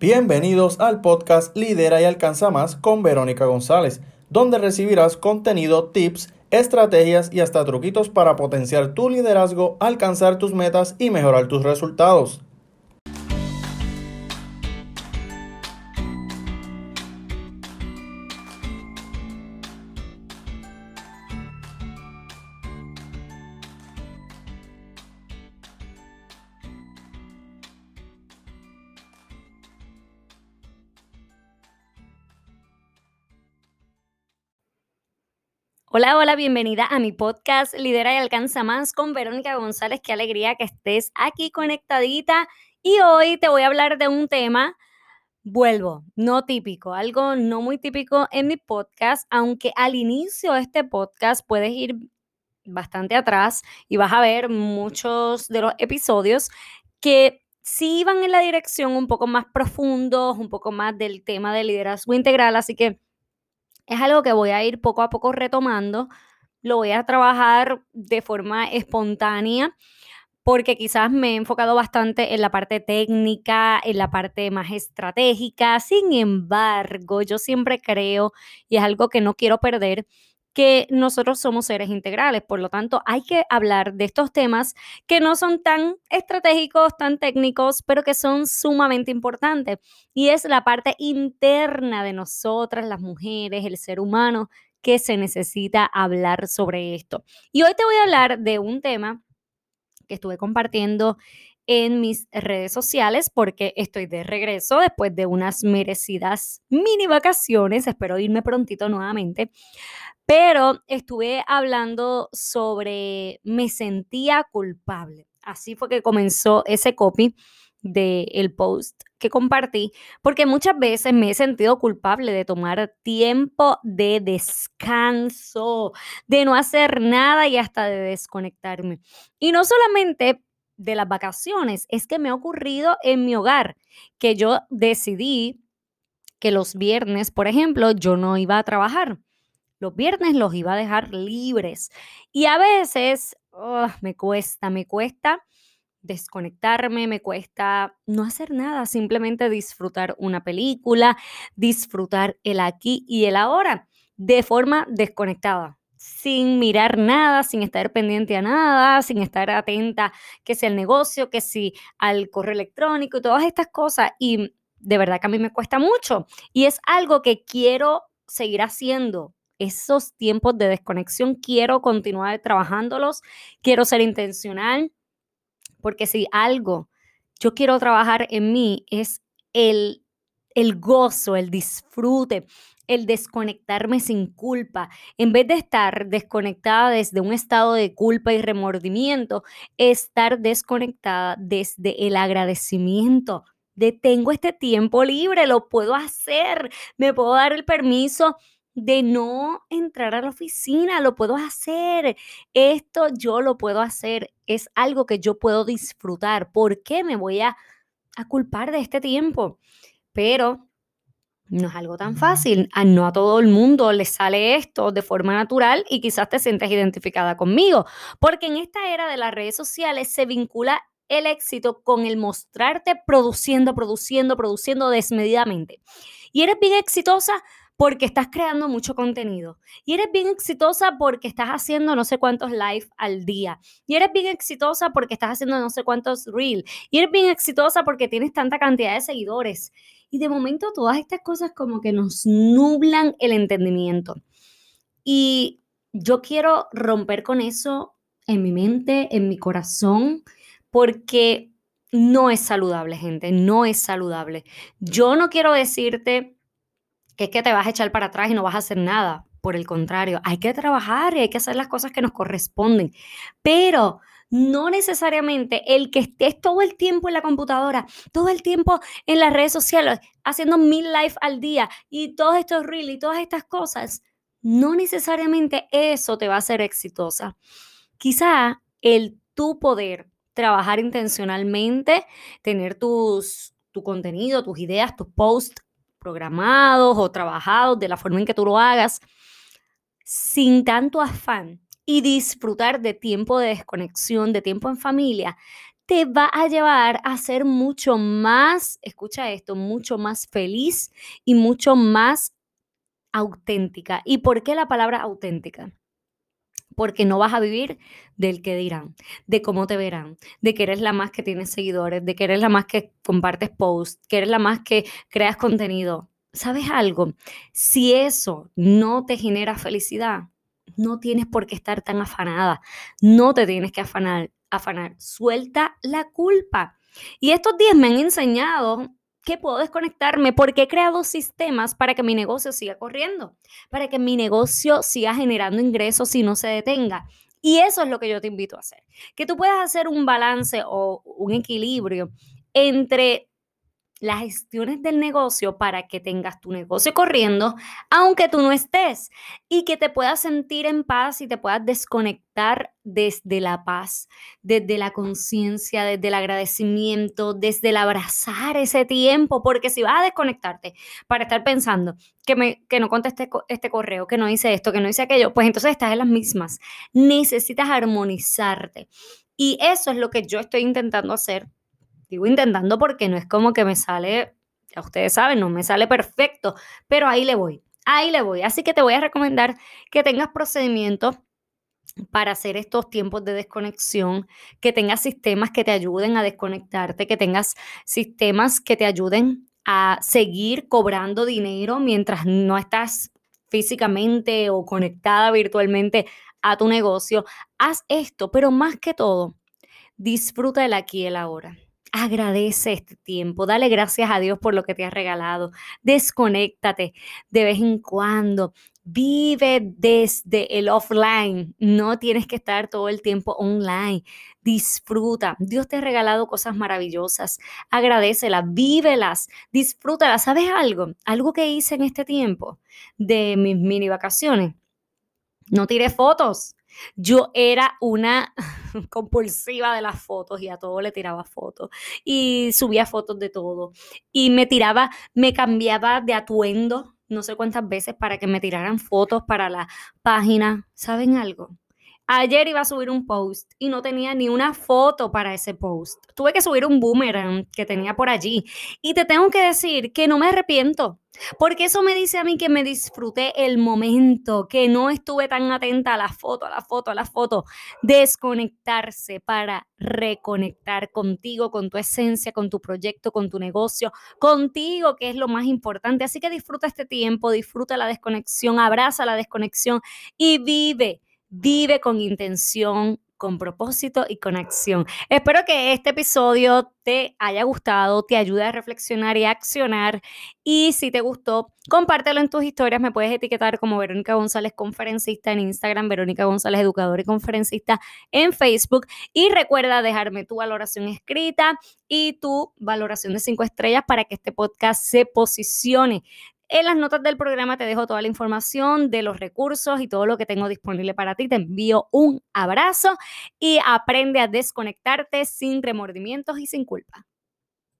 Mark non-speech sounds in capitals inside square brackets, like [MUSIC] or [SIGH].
Bienvenidos al podcast Lidera y Alcanza Más con Verónica González, donde recibirás contenido, tips, estrategias y hasta truquitos para potenciar tu liderazgo, alcanzar tus metas y mejorar tus resultados. Hola, hola, bienvenida a mi podcast Lidera y Alcanza Más con Verónica González. Qué alegría que estés aquí conectadita. Y hoy te voy a hablar de un tema, vuelvo, no típico, algo no muy típico en mi podcast, aunque al inicio de este podcast puedes ir bastante atrás y vas a ver muchos de los episodios que sí van en la dirección un poco más profundos, un poco más del tema de liderazgo integral, así que es algo que voy a ir poco a poco retomando, lo voy a trabajar de forma espontánea porque quizás me he enfocado bastante en la parte técnica, en la parte más estratégica. Sin embargo, yo siempre creo, y es algo que no quiero perder, que nosotros somos seres integrales, por lo tanto hay que hablar de estos temas que no son tan estratégicos, tan técnicos, pero que son sumamente importantes. Y es la parte interna de nosotras, las mujeres, el ser humano, que se necesita hablar sobre esto. Y hoy te voy a hablar de un tema que estuve compartiendo en mis redes sociales porque estoy de regreso después de unas merecidas mini vacaciones. Espero irme prontito nuevamente. Pero estuve hablando sobre me sentía culpable. Así fue que comenzó ese copy del post que compartí, porque muchas veces me he sentido culpable de tomar tiempo de descanso, de no hacer nada y hasta de desconectarme. Y no solamente de las vacaciones, es que me ha ocurrido en mi hogar, que yo decidí que los viernes, por ejemplo, yo no iba a trabajar. Los viernes los iba a dejar libres. Y a veces me cuesta, me cuesta desconectarme, me cuesta no hacer nada, simplemente disfrutar una película, disfrutar el aquí y el ahora de forma desconectada sin mirar nada, sin estar pendiente a nada, sin estar atenta que sea el negocio, que si al correo electrónico y todas estas cosas. Y de verdad que a mí me cuesta mucho. Y es algo que quiero seguir haciendo. Esos tiempos de desconexión quiero continuar trabajándolos, quiero ser intencional, porque si algo yo quiero trabajar en mí es el, el gozo, el disfrute, el desconectarme sin culpa. En vez de estar desconectada desde un estado de culpa y remordimiento, estar desconectada desde el agradecimiento de tengo este tiempo libre, lo puedo hacer, me puedo dar el permiso de no entrar a la oficina, lo puedo hacer, esto yo lo puedo hacer, es algo que yo puedo disfrutar, ¿por qué me voy a, a culpar de este tiempo? Pero no es algo tan fácil. A no a todo el mundo le sale esto de forma natural y quizás te sientes identificada conmigo, porque en esta era de las redes sociales se vincula el éxito con el mostrarte produciendo, produciendo, produciendo desmedidamente. Y eres bien exitosa porque estás creando mucho contenido. Y eres bien exitosa porque estás haciendo no sé cuántos live al día. Y eres bien exitosa porque estás haciendo no sé cuántos reel. Y eres bien exitosa porque tienes tanta cantidad de seguidores. Y de momento todas estas cosas como que nos nublan el entendimiento. Y yo quiero romper con eso en mi mente, en mi corazón, porque no es saludable, gente, no es saludable. Yo no quiero decirte que que te vas a echar para atrás y no vas a hacer nada. Por el contrario, hay que trabajar y hay que hacer las cosas que nos corresponden. Pero no necesariamente el que estés todo el tiempo en la computadora, todo el tiempo en las redes sociales, haciendo mil live al día y todos estos reels y todas estas cosas, no necesariamente eso te va a hacer exitosa. Quizá el tu poder trabajar intencionalmente, tener tus, tu contenido, tus ideas, tus posts programados o trabajados de la forma en que tú lo hagas, sin tanto afán y disfrutar de tiempo de desconexión, de tiempo en familia, te va a llevar a ser mucho más, escucha esto, mucho más feliz y mucho más auténtica. ¿Y por qué la palabra auténtica? porque no vas a vivir del que dirán, de cómo te verán, de que eres la más que tienes seguidores, de que eres la más que compartes posts, que eres la más que creas contenido. ¿Sabes algo? Si eso no te genera felicidad, no tienes por qué estar tan afanada, no te tienes que afanar, afanar, suelta la culpa. Y estos días me han enseñado que puedo desconectarme porque he creado sistemas para que mi negocio siga corriendo, para que mi negocio siga generando ingresos y no se detenga. Y eso es lo que yo te invito a hacer, que tú puedas hacer un balance o un equilibrio entre las gestiones del negocio para que tengas tu negocio corriendo, aunque tú no estés, y que te puedas sentir en paz y te puedas desconectar desde la paz, desde la conciencia, desde el agradecimiento, desde el abrazar ese tiempo, porque si vas a desconectarte para estar pensando que, me, que no contesté este correo, que no hice esto, que no hice aquello, pues entonces estás en las mismas. Necesitas armonizarte. Y eso es lo que yo estoy intentando hacer Digo intentando porque no es como que me sale, ya ustedes saben, no me sale perfecto, pero ahí le voy, ahí le voy. Así que te voy a recomendar que tengas procedimientos para hacer estos tiempos de desconexión, que tengas sistemas que te ayuden a desconectarte, que tengas sistemas que te ayuden a seguir cobrando dinero mientras no estás físicamente o conectada virtualmente a tu negocio. Haz esto, pero más que todo, disfruta el aquí y el ahora. Agradece este tiempo, dale gracias a Dios por lo que te ha regalado. Desconéctate de vez en cuando. Vive desde el offline. No tienes que estar todo el tiempo online. Disfruta. Dios te ha regalado cosas maravillosas. Agradecelas, vívelas, disfrútalas. ¿Sabes algo? Algo que hice en este tiempo de mis mini vacaciones. No tiré fotos. Yo era una [LAUGHS] compulsiva de las fotos y a todo le tiraba fotos y subía fotos de todo y me tiraba, me cambiaba de atuendo no sé cuántas veces para que me tiraran fotos para la página. ¿Saben algo? Ayer iba a subir un post y no tenía ni una foto para ese post. Tuve que subir un boomerang que tenía por allí. Y te tengo que decir que no me arrepiento, porque eso me dice a mí que me disfruté el momento, que no estuve tan atenta a la foto, a la foto, a la foto. Desconectarse para reconectar contigo, con tu esencia, con tu proyecto, con tu negocio, contigo, que es lo más importante. Así que disfruta este tiempo, disfruta la desconexión, abraza la desconexión y vive Vive con intención, con propósito y con acción. Espero que este episodio te haya gustado, te ayude a reflexionar y a accionar. Y si te gustó, compártelo en tus historias. Me puedes etiquetar como Verónica González Conferencista en Instagram, Verónica González Educador y Conferencista en Facebook. Y recuerda dejarme tu valoración escrita y tu valoración de cinco estrellas para que este podcast se posicione en las notas del programa te dejo toda la información de los recursos y todo lo que tengo disponible para ti. Te envío un abrazo y aprende a desconectarte sin remordimientos y sin culpa.